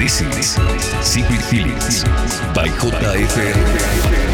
This is Secret Feelings by JFR.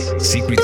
Is Secret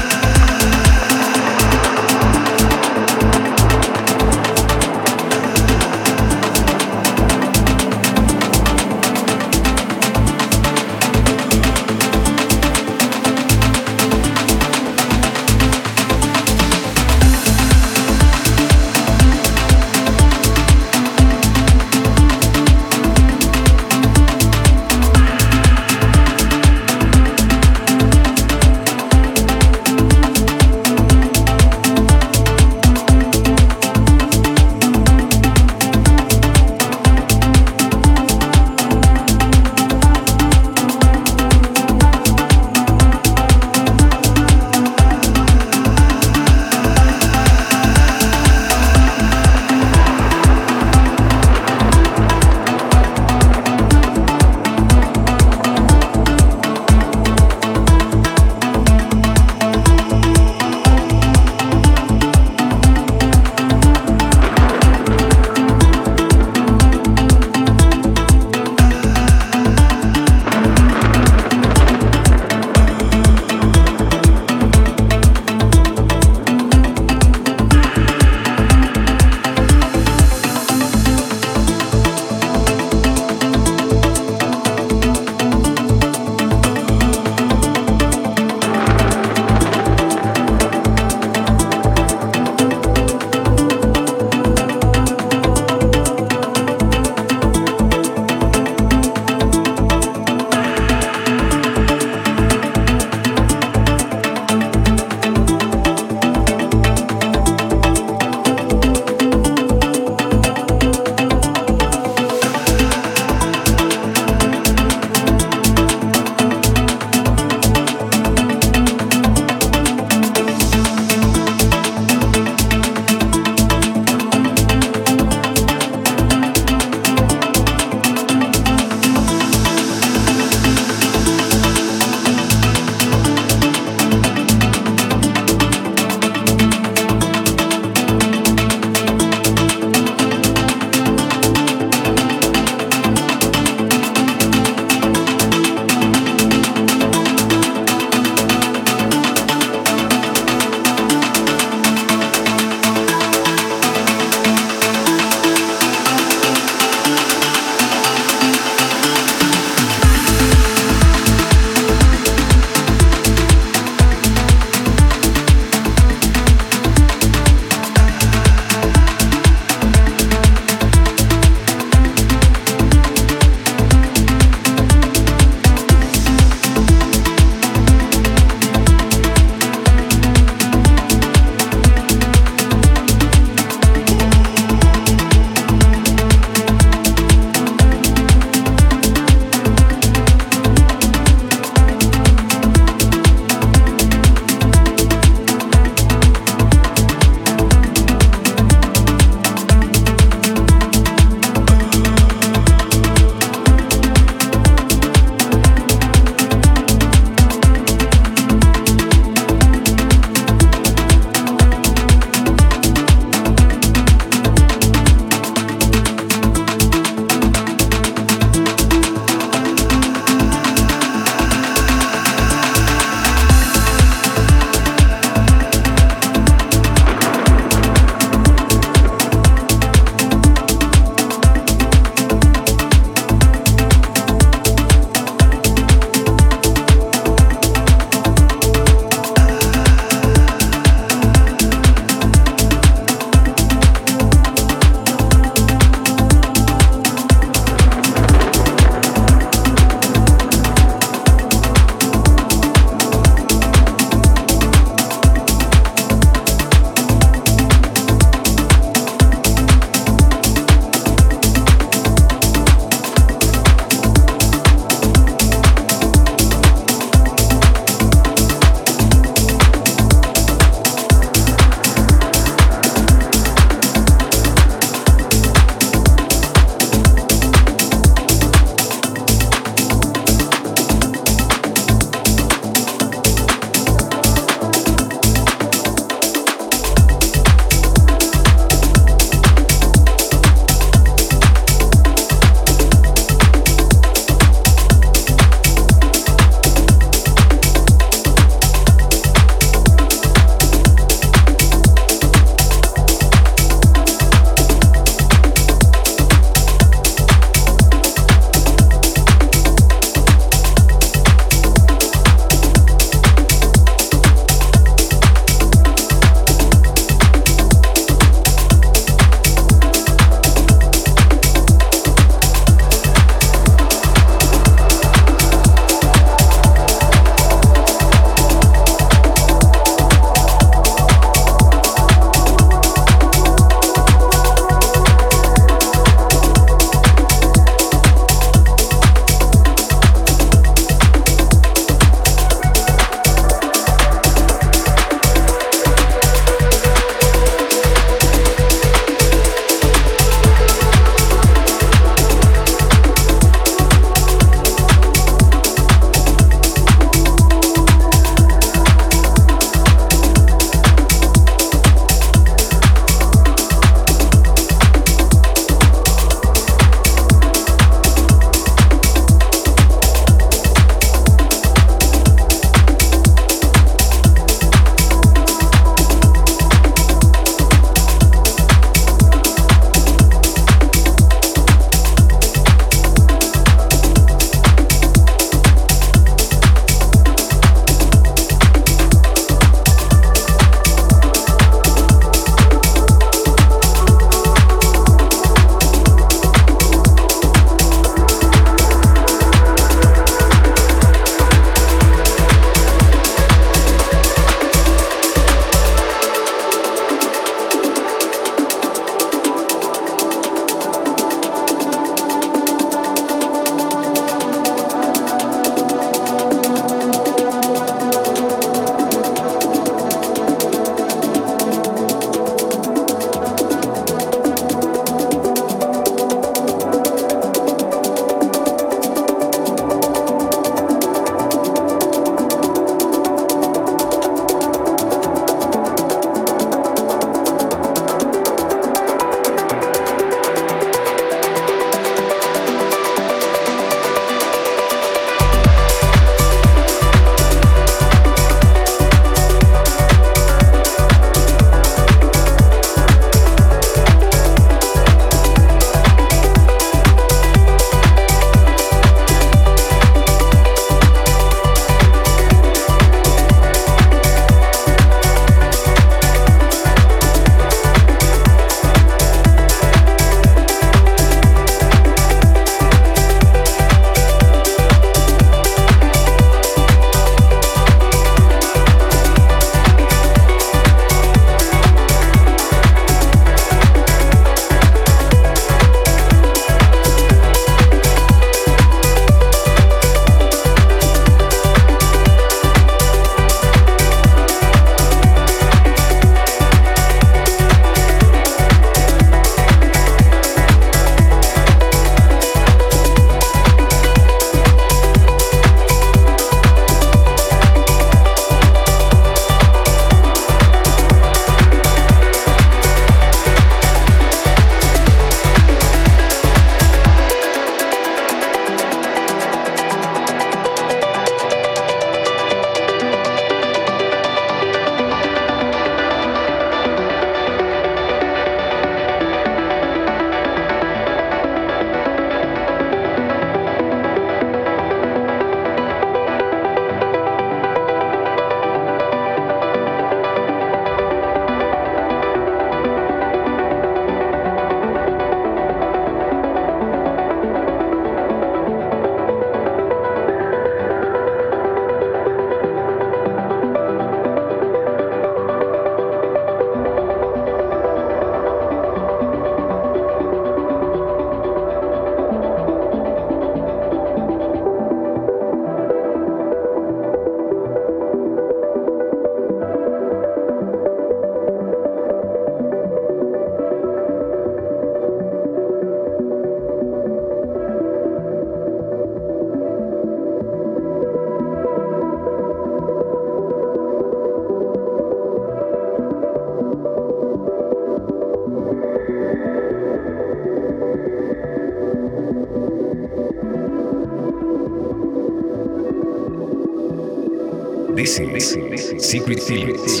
Secret Feelings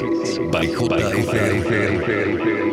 by JFR.